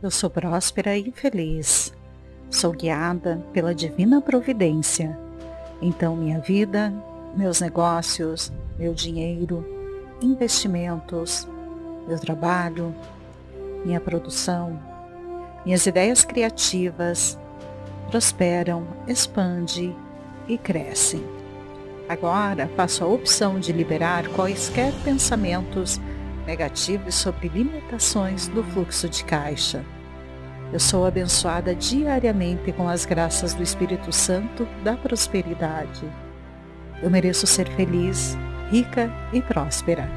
Eu sou próspera e feliz. Sou guiada pela divina providência. Então, minha vida, meus negócios, meu dinheiro, investimentos, meu trabalho, minha produção, minhas ideias criativas prosperam, expandem e crescem. Agora faço a opção de liberar quaisquer pensamentos negativos sobre limitações do fluxo de caixa. Eu sou abençoada diariamente com as graças do Espírito Santo da prosperidade. Eu mereço ser feliz, rica e próspera.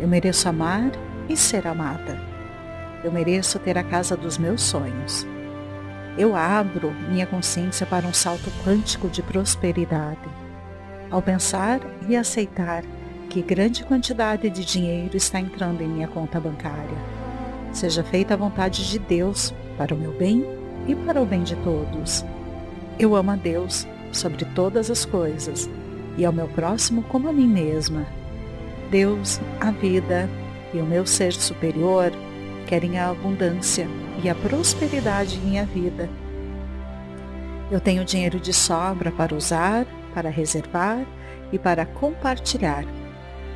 Eu mereço amar e ser amada. Eu mereço ter a casa dos meus sonhos. Eu abro minha consciência para um salto quântico de prosperidade. Ao pensar e aceitar que grande quantidade de dinheiro está entrando em minha conta bancária. Seja feita a vontade de Deus para o meu bem e para o bem de todos. Eu amo a Deus sobre todas as coisas e ao meu próximo como a mim mesma. Deus, a vida e o meu ser superior querem a abundância e a prosperidade em minha vida. Eu tenho dinheiro de sobra para usar, para reservar e para compartilhar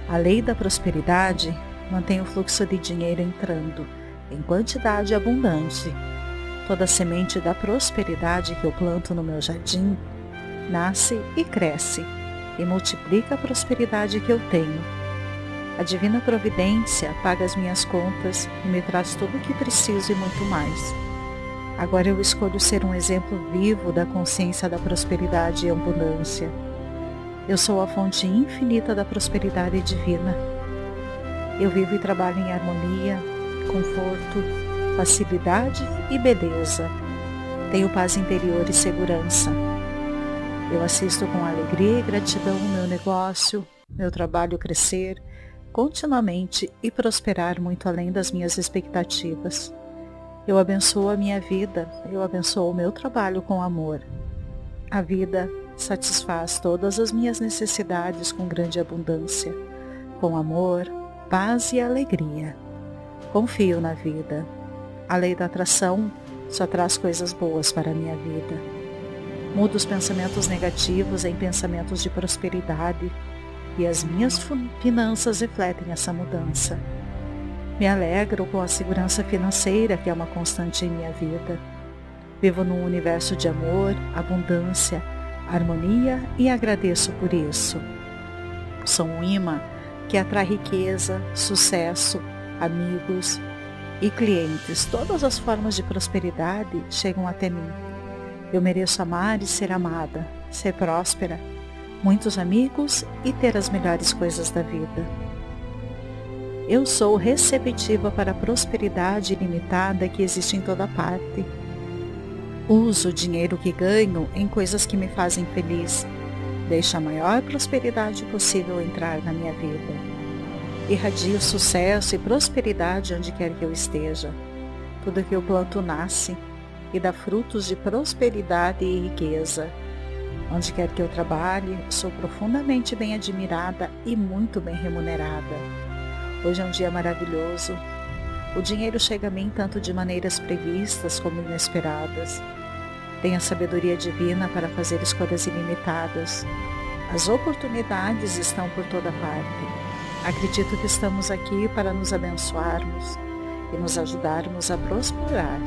a lei da prosperidade mantém o fluxo de dinheiro entrando em quantidade abundante. Toda semente da prosperidade que eu planto no meu jardim nasce e cresce e multiplica a prosperidade que eu tenho. A divina providência paga as minhas contas e me traz tudo o que preciso e muito mais. Agora eu escolho ser um exemplo vivo da consciência da prosperidade e abundância eu sou a fonte infinita da prosperidade divina. Eu vivo e trabalho em harmonia, conforto, facilidade e beleza. Tenho paz interior e segurança. Eu assisto com alegria e gratidão o meu negócio, meu trabalho crescer continuamente e prosperar muito além das minhas expectativas. Eu abençoo a minha vida, eu abençoo o meu trabalho com amor. A vida satisfaz todas as minhas necessidades com grande abundância, com amor, paz e alegria. Confio na vida. A lei da atração só traz coisas boas para a minha vida. Mudo os pensamentos negativos em pensamentos de prosperidade e as minhas finanças refletem essa mudança. Me alegro com a segurança financeira que é uma constante em minha vida. Vivo num universo de amor, abundância harmonia e agradeço por isso. Sou um imã que atrai riqueza, sucesso, amigos e clientes. Todas as formas de prosperidade chegam até mim. Eu mereço amar e ser amada, ser próspera, muitos amigos e ter as melhores coisas da vida. Eu sou receptiva para a prosperidade ilimitada que existe em toda parte Uso o dinheiro que ganho em coisas que me fazem feliz. Deixo a maior prosperidade possível entrar na minha vida. Irradio sucesso e prosperidade onde quer que eu esteja. Tudo que eu planto nasce e dá frutos de prosperidade e riqueza. Onde quer que eu trabalhe, sou profundamente bem admirada e muito bem remunerada. Hoje é um dia maravilhoso o dinheiro chega a mim tanto de maneiras previstas como inesperadas. Tenho a sabedoria divina para fazer escolhas ilimitadas. As oportunidades estão por toda parte. Acredito que estamos aqui para nos abençoarmos e nos ajudarmos a prosperar.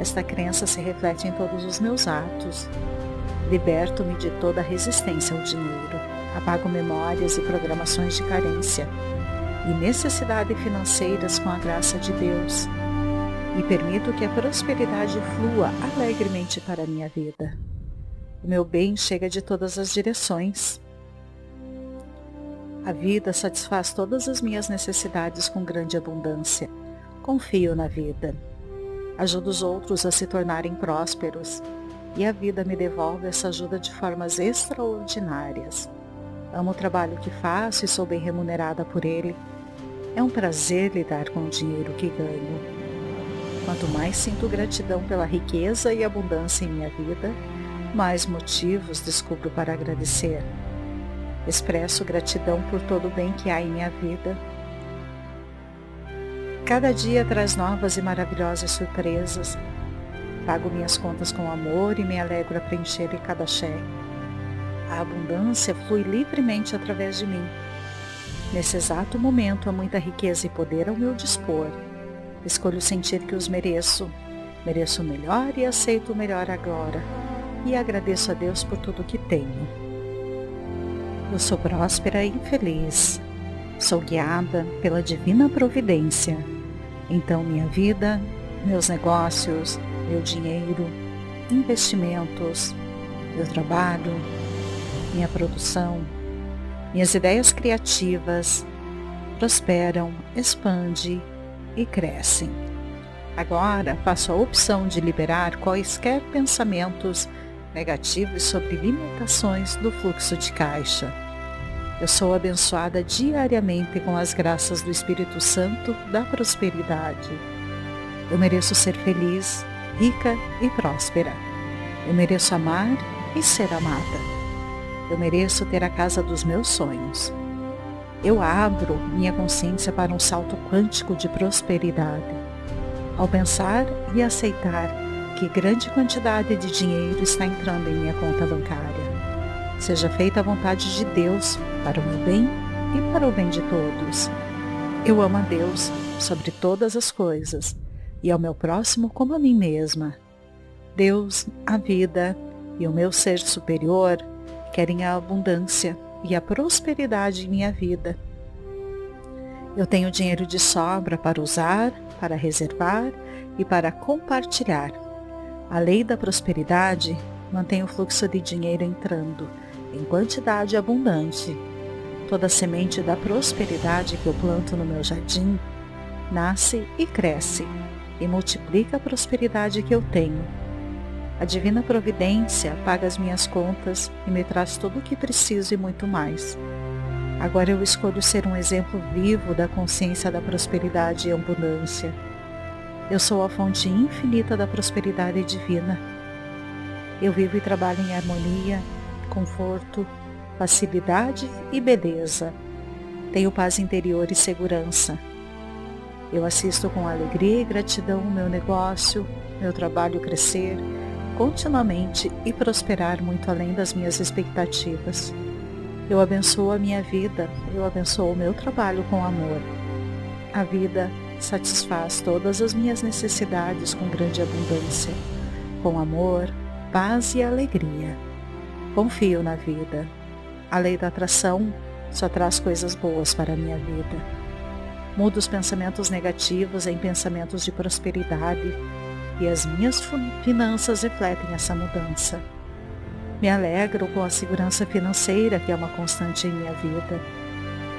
Esta crença se reflete em todos os meus atos. Liberto-me de toda resistência ao dinheiro. Apago memórias e programações de carência e necessidade financeiras com a graça de Deus e permito que a prosperidade flua alegremente para a minha vida. O meu bem chega de todas as direções. A vida satisfaz todas as minhas necessidades com grande abundância. Confio na vida. Ajudo os outros a se tornarem prósperos e a vida me devolve essa ajuda de formas extraordinárias. Amo o trabalho que faço e sou bem remunerada por ele. É um prazer lidar com o dinheiro que ganho. Quanto mais sinto gratidão pela riqueza e abundância em minha vida, mais motivos descubro para agradecer. Expresso gratidão por todo o bem que há em minha vida. Cada dia traz novas e maravilhosas surpresas. Pago minhas contas com amor e me alegro a preencher cada cheque. A abundância flui livremente através de mim. Nesse exato momento há muita riqueza e poder ao meu dispor. Escolho sentir que os mereço. Mereço o melhor e aceito o melhor agora. E agradeço a Deus por tudo que tenho. Eu sou próspera e feliz. Sou guiada pela divina providência. Então minha vida, meus negócios, meu dinheiro, investimentos, meu trabalho, minha produção, minhas ideias criativas prosperam, expandem e crescem. Agora faço a opção de liberar quaisquer pensamentos negativos sobre limitações do fluxo de caixa. Eu sou abençoada diariamente com as graças do Espírito Santo da prosperidade. Eu mereço ser feliz, rica e próspera. Eu mereço amar e ser amada. Eu mereço ter a casa dos meus sonhos. Eu abro minha consciência para um salto quântico de prosperidade. Ao pensar e aceitar que grande quantidade de dinheiro está entrando em minha conta bancária. Seja feita a vontade de Deus para o meu bem e para o bem de todos. Eu amo a Deus sobre todas as coisas e ao meu próximo como a mim mesma. Deus, a vida e o meu ser superior querem a abundância e a prosperidade em minha vida. Eu tenho dinheiro de sobra para usar, para reservar e para compartilhar. A lei da prosperidade mantém o fluxo de dinheiro entrando em quantidade abundante. Toda semente da prosperidade que eu planto no meu jardim nasce e cresce e multiplica a prosperidade que eu tenho a divina providência paga as minhas contas e me traz tudo o que preciso e muito mais. Agora eu escolho ser um exemplo vivo da consciência da prosperidade e abundância. Eu sou a fonte infinita da prosperidade divina. Eu vivo e trabalho em harmonia, conforto, facilidade e beleza. Tenho paz interior e segurança. Eu assisto com alegria e gratidão o meu negócio, meu trabalho crescer continuamente e prosperar muito além das minhas expectativas. Eu abençoo a minha vida, eu abençoo o meu trabalho com amor. A vida satisfaz todas as minhas necessidades com grande abundância, com amor, paz e alegria. Confio na vida. A lei da atração só traz coisas boas para a minha vida. Mudo os pensamentos negativos em pensamentos de prosperidade e as minhas finanças refletem essa mudança. Me alegro com a segurança financeira que é uma constante em minha vida.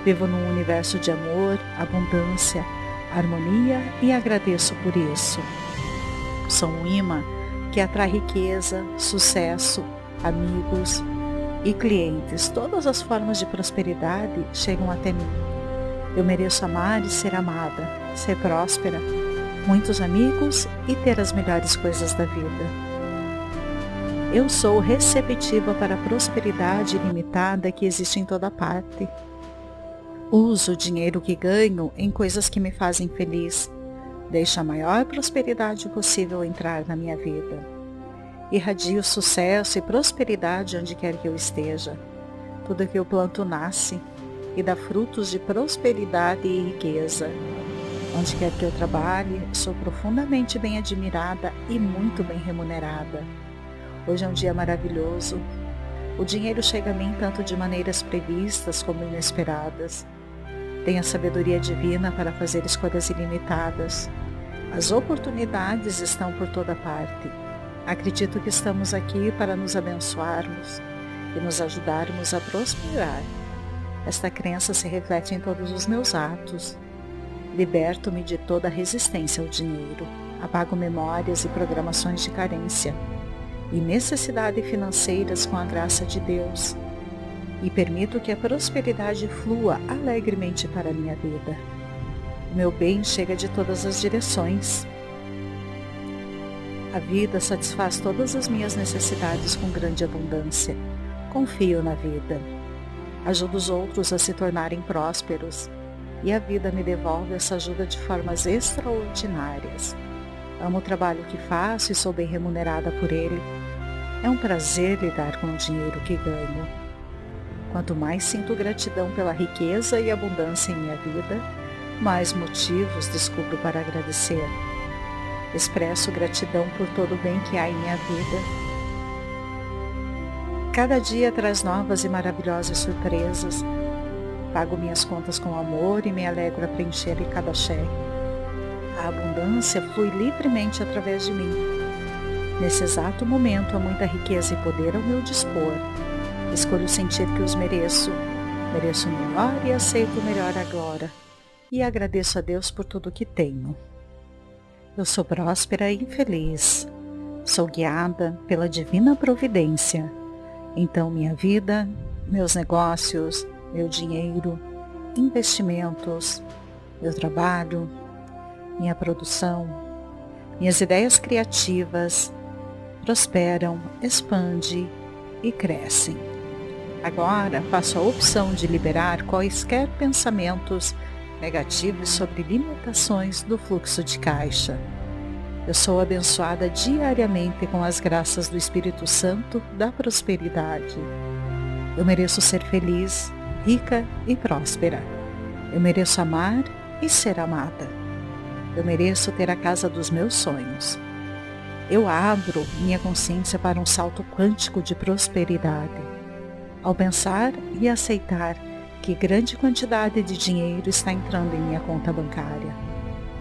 Vivo num universo de amor, abundância, harmonia e agradeço por isso. Sou um imã que atrai riqueza, sucesso, amigos e clientes. Todas as formas de prosperidade chegam até mim. Eu mereço amar e ser amada, ser próspera, muitos amigos e ter as melhores coisas da vida. Eu sou receptiva para a prosperidade ilimitada que existe em toda parte. Uso o dinheiro que ganho em coisas que me fazem feliz. Deixo a maior prosperidade possível entrar na minha vida. Irradio sucesso e prosperidade onde quer que eu esteja. Tudo que eu planto nasce e dá frutos de prosperidade e riqueza. Onde quer que eu trabalhe, sou profundamente bem admirada e muito bem remunerada. Hoje é um dia maravilhoso. O dinheiro chega a mim tanto de maneiras previstas como inesperadas. Tenho a sabedoria divina para fazer escolhas ilimitadas. As oportunidades estão por toda parte. Acredito que estamos aqui para nos abençoarmos e nos ajudarmos a prosperar. Esta crença se reflete em todos os meus atos Liberto-me de toda resistência ao dinheiro. Apago memórias e programações de carência e necessidade financeiras com a graça de Deus. E permito que a prosperidade flua alegremente para a minha vida. O meu bem chega de todas as direções. A vida satisfaz todas as minhas necessidades com grande abundância. Confio na vida. Ajudo os outros a se tornarem prósperos e a vida me devolve essa ajuda de formas extraordinárias. Amo o trabalho que faço e sou bem remunerada por ele. É um prazer lidar com o dinheiro que ganho. Quanto mais sinto gratidão pela riqueza e abundância em minha vida, mais motivos descubro para agradecer. Expresso gratidão por todo o bem que há em minha vida. Cada dia traz novas e maravilhosas surpresas. Pago minhas contas com amor e me alegro a preencher cada cheque. A abundância flui livremente através de mim. Nesse exato momento há muita riqueza e poder ao meu dispor. Escolho sentir que os mereço. Mereço o melhor e aceito o melhor agora. E agradeço a Deus por tudo que tenho. Eu sou próspera e feliz. Sou guiada pela divina providência. Então minha vida, meus negócios, meu dinheiro, investimentos, meu trabalho, minha produção, minhas ideias criativas prosperam, expandem e crescem. Agora faço a opção de liberar quaisquer pensamentos negativos sobre limitações do fluxo de caixa. Eu sou abençoada diariamente com as graças do Espírito Santo da prosperidade. Eu mereço ser feliz, rica e próspera. Eu mereço amar e ser amada. Eu mereço ter a casa dos meus sonhos. Eu abro minha consciência para um salto quântico de prosperidade. Ao pensar e aceitar que grande quantidade de dinheiro está entrando em minha conta bancária.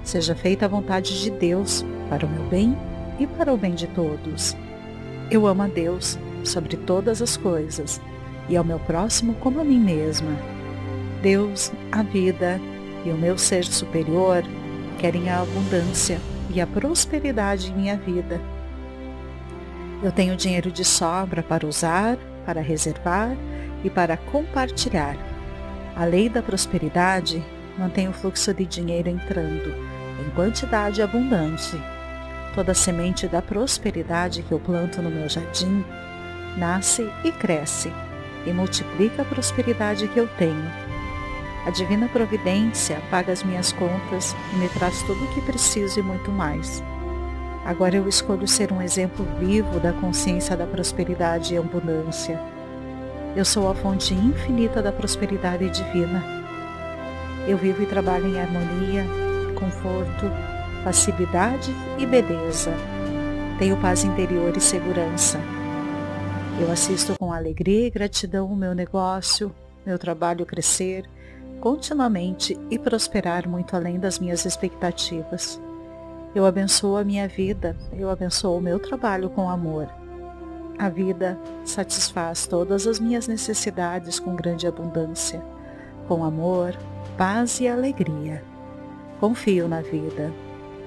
Seja feita a vontade de Deus para o meu bem e para o bem de todos. Eu amo a Deus sobre todas as coisas e ao meu próximo como a mim mesma. Deus, a vida e o meu ser superior querem a abundância e a prosperidade em minha vida. Eu tenho dinheiro de sobra para usar, para reservar e para compartilhar a lei da prosperidade mantém o fluxo de dinheiro entrando em quantidade abundante. Toda semente da prosperidade que eu planto no meu jardim nasce e cresce e multiplica a prosperidade que eu tenho. A divina providência paga as minhas contas e me traz tudo o que preciso e muito mais. Agora eu escolho ser um exemplo vivo da consciência da prosperidade e abundância eu sou a fonte infinita da prosperidade divina. Eu vivo e trabalho em harmonia, conforto, facilidade e beleza. Tenho paz interior e segurança. Eu assisto com alegria e gratidão o meu negócio, meu trabalho crescer continuamente e prosperar muito além das minhas expectativas. Eu abençoo a minha vida, eu abençoo o meu trabalho com amor. A vida satisfaz todas as minhas necessidades com grande abundância, com amor, paz e alegria. Confio na vida.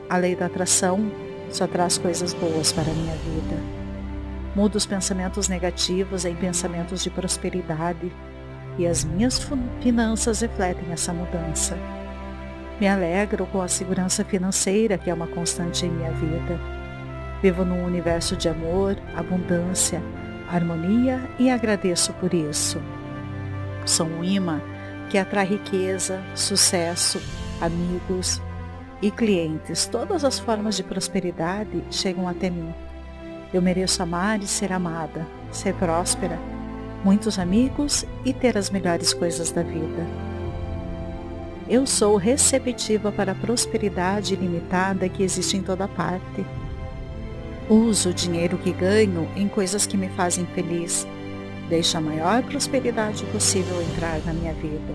A lei da atração só traz coisas boas para a minha vida. Mudo os pensamentos negativos em pensamentos de prosperidade e as minhas finanças refletem essa mudança. Me alegro com a segurança financeira que é uma constante em minha vida Vivo num universo de amor, abundância, harmonia e agradeço por isso. Sou um imã que atrai riqueza, sucesso, amigos e clientes. Todas as formas de prosperidade chegam até mim. Eu mereço amar e ser amada, ser próspera, muitos amigos e ter as melhores coisas da vida. Eu sou receptiva para a prosperidade ilimitada que existe em toda parte. Uso o dinheiro que ganho em coisas que me fazem feliz. Deixo a maior prosperidade possível entrar na minha vida.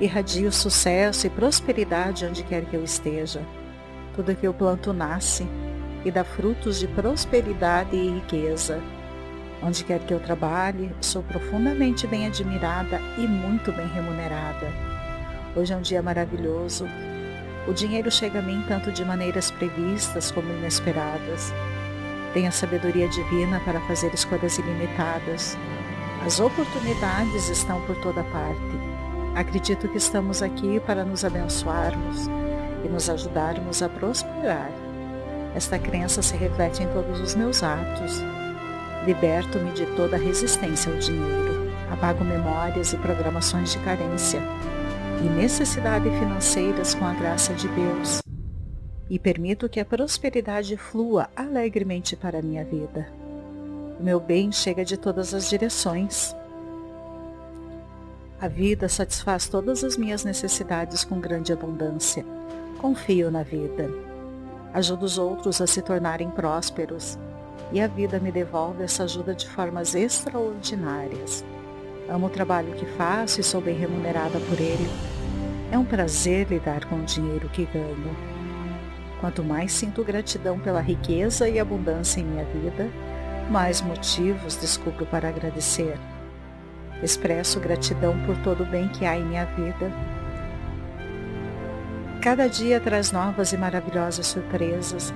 Irradio sucesso e prosperidade onde quer que eu esteja. Tudo que eu planto nasce e dá frutos de prosperidade e riqueza. Onde quer que eu trabalhe, sou profundamente bem admirada e muito bem remunerada. Hoje é um dia maravilhoso o dinheiro chega a mim tanto de maneiras previstas como inesperadas. Tenho a sabedoria divina para fazer escolhas ilimitadas. As oportunidades estão por toda parte. Acredito que estamos aqui para nos abençoarmos e nos ajudarmos a prosperar. Esta crença se reflete em todos os meus atos. Liberto-me de toda resistência ao dinheiro. Apago memórias e programações de carência e necessidade financeiras com a graça de Deus e permito que a prosperidade flua alegremente para a minha vida. O meu bem chega de todas as direções. A vida satisfaz todas as minhas necessidades com grande abundância. Confio na vida. Ajudo os outros a se tornarem prósperos e a vida me devolve essa ajuda de formas extraordinárias. Amo o trabalho que faço e sou bem remunerada por ele. É um prazer lidar com o dinheiro que ganho. Quanto mais sinto gratidão pela riqueza e abundância em minha vida, mais motivos descubro para agradecer. Expresso gratidão por todo o bem que há em minha vida. Cada dia traz novas e maravilhosas surpresas.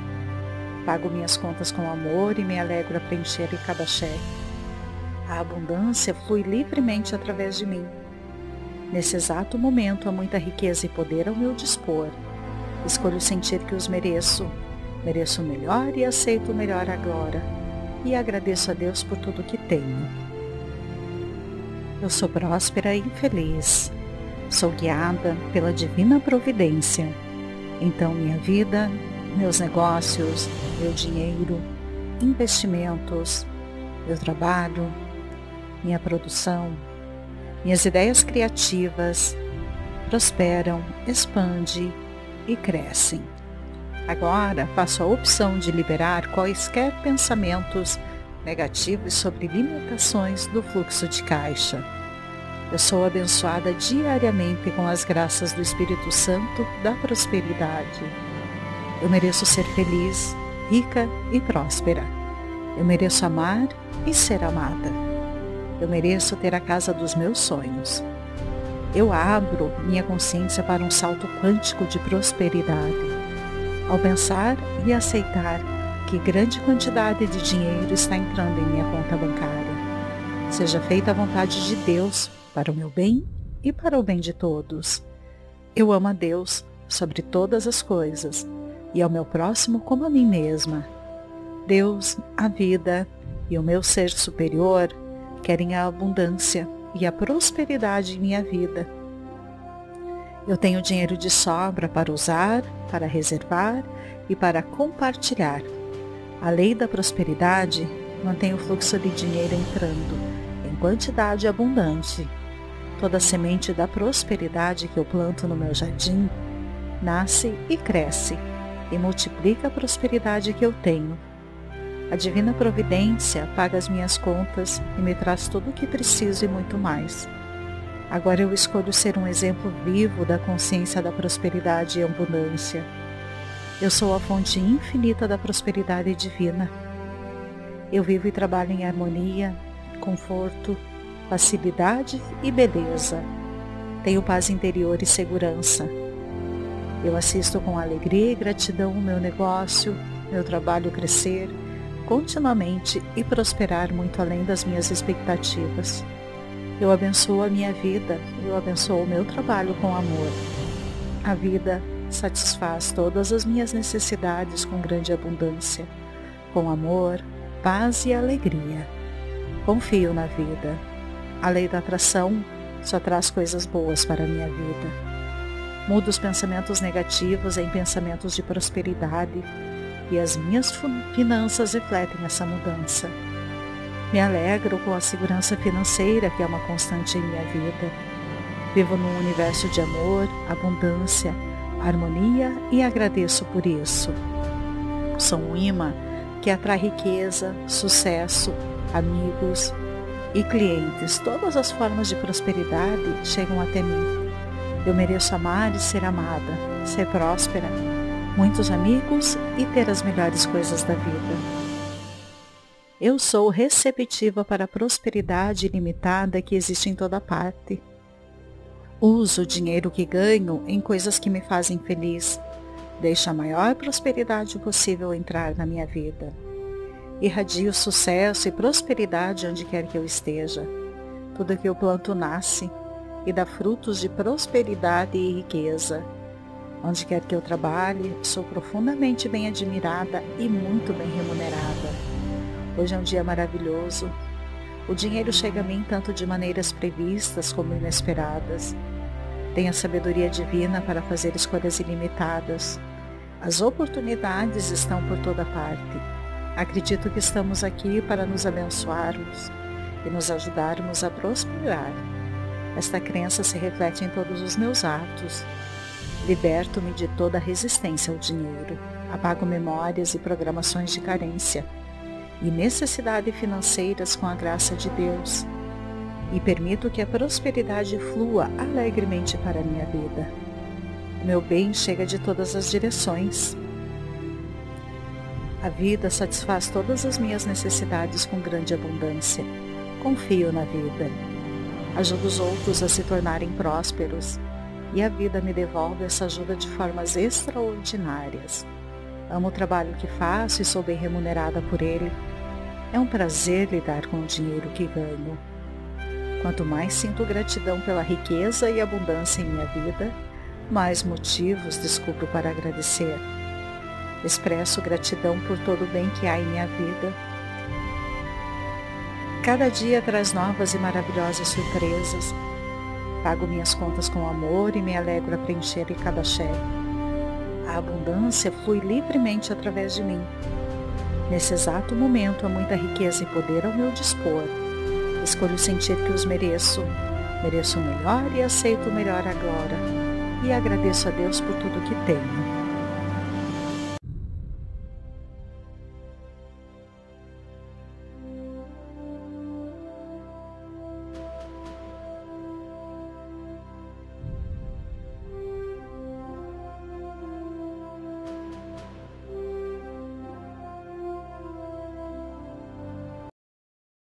Pago minhas contas com amor e me alegro a preencher cada cheque. A abundância flui livremente através de mim. Nesse exato momento há muita riqueza e poder ao meu dispor. Escolho sentir que os mereço. Mereço o melhor e aceito o melhor agora. E agradeço a Deus por tudo que tenho. Eu sou próspera e feliz. Sou guiada pela divina providência. Então minha vida, meus negócios, meu dinheiro, investimentos, meu trabalho, minha produção, minhas ideias criativas prosperam, expande e crescem. Agora faço a opção de liberar quaisquer pensamentos negativos sobre limitações do fluxo de caixa. Eu sou abençoada diariamente com as graças do Espírito Santo da prosperidade. Eu mereço ser feliz, rica e próspera. Eu mereço amar e ser amada. Eu mereço ter a casa dos meus sonhos eu abro minha consciência para um salto quântico de prosperidade. Ao pensar e aceitar que grande quantidade de dinheiro está entrando em minha conta bancária, seja feita a vontade de Deus para o meu bem e para o bem de todos. Eu amo a Deus sobre todas as coisas e ao meu próximo como a mim mesma. Deus, a vida e o meu ser superior querem a abundância e a prosperidade em minha vida. Eu tenho dinheiro de sobra para usar, para reservar e para compartilhar. A lei da prosperidade mantém o fluxo de dinheiro entrando em quantidade abundante. Toda semente da prosperidade que eu planto no meu jardim nasce e cresce e multiplica a prosperidade que eu tenho a divina providência paga as minhas contas e me traz tudo o que preciso e muito mais. Agora eu escolho ser um exemplo vivo da consciência da prosperidade e abundância. Eu sou a fonte infinita da prosperidade divina. Eu vivo e trabalho em harmonia, conforto, facilidade e beleza. Tenho paz interior e segurança. Eu assisto com alegria e gratidão o meu negócio, meu trabalho crescer continuamente e prosperar muito além das minhas expectativas. Eu abençoo a minha vida, eu abençoo o meu trabalho com amor. A vida satisfaz todas as minhas necessidades com grande abundância, com amor, paz e alegria. Confio na vida. A lei da atração só traz coisas boas para a minha vida. Mudo os pensamentos negativos em pensamentos de prosperidade e as minhas finanças refletem essa mudança. Me alegro com a segurança financeira que é uma constante em minha vida. Vivo num universo de amor, abundância, harmonia e agradeço por isso. Sou um imã que atrai riqueza, sucesso, amigos e clientes. Todas as formas de prosperidade chegam até mim. Eu mereço amar e ser amada, ser próspera muitos amigos e ter as melhores coisas da vida. Eu sou receptiva para a prosperidade ilimitada que existe em toda parte. Uso o dinheiro que ganho em coisas que me fazem feliz. Deixo a maior prosperidade possível entrar na minha vida. Irradio sucesso e prosperidade onde quer que eu esteja. Tudo que eu planto nasce e dá frutos de prosperidade e riqueza. Onde quer que eu trabalhe, sou profundamente bem admirada e muito bem remunerada. Hoje é um dia maravilhoso. O dinheiro chega a mim tanto de maneiras previstas como inesperadas. Tenho a sabedoria divina para fazer escolhas ilimitadas. As oportunidades estão por toda parte. Acredito que estamos aqui para nos abençoarmos e nos ajudarmos a prosperar. Esta crença se reflete em todos os meus atos. Liberto-me de toda resistência ao dinheiro. Apago memórias e programações de carência e necessidade financeiras com a graça de Deus. E permito que a prosperidade flua alegremente para a minha vida. Meu bem chega de todas as direções. A vida satisfaz todas as minhas necessidades com grande abundância. Confio na vida. Ajudo os outros a se tornarem prósperos. E a vida me devolve essa ajuda de formas extraordinárias. Amo o trabalho que faço e sou bem remunerada por ele. É um prazer lidar com o dinheiro que ganho. Quanto mais sinto gratidão pela riqueza e abundância em minha vida, mais motivos descubro para agradecer. Expresso gratidão por todo o bem que há em minha vida. Cada dia traz novas e maravilhosas surpresas. Pago minhas contas com amor e me alegro a preencher cada cheque. A abundância flui livremente através de mim. Nesse exato momento há muita riqueza e poder ao meu dispor. Escolho sentir que os mereço. Mereço o melhor e aceito o melhor agora. E agradeço a Deus por tudo que tenho.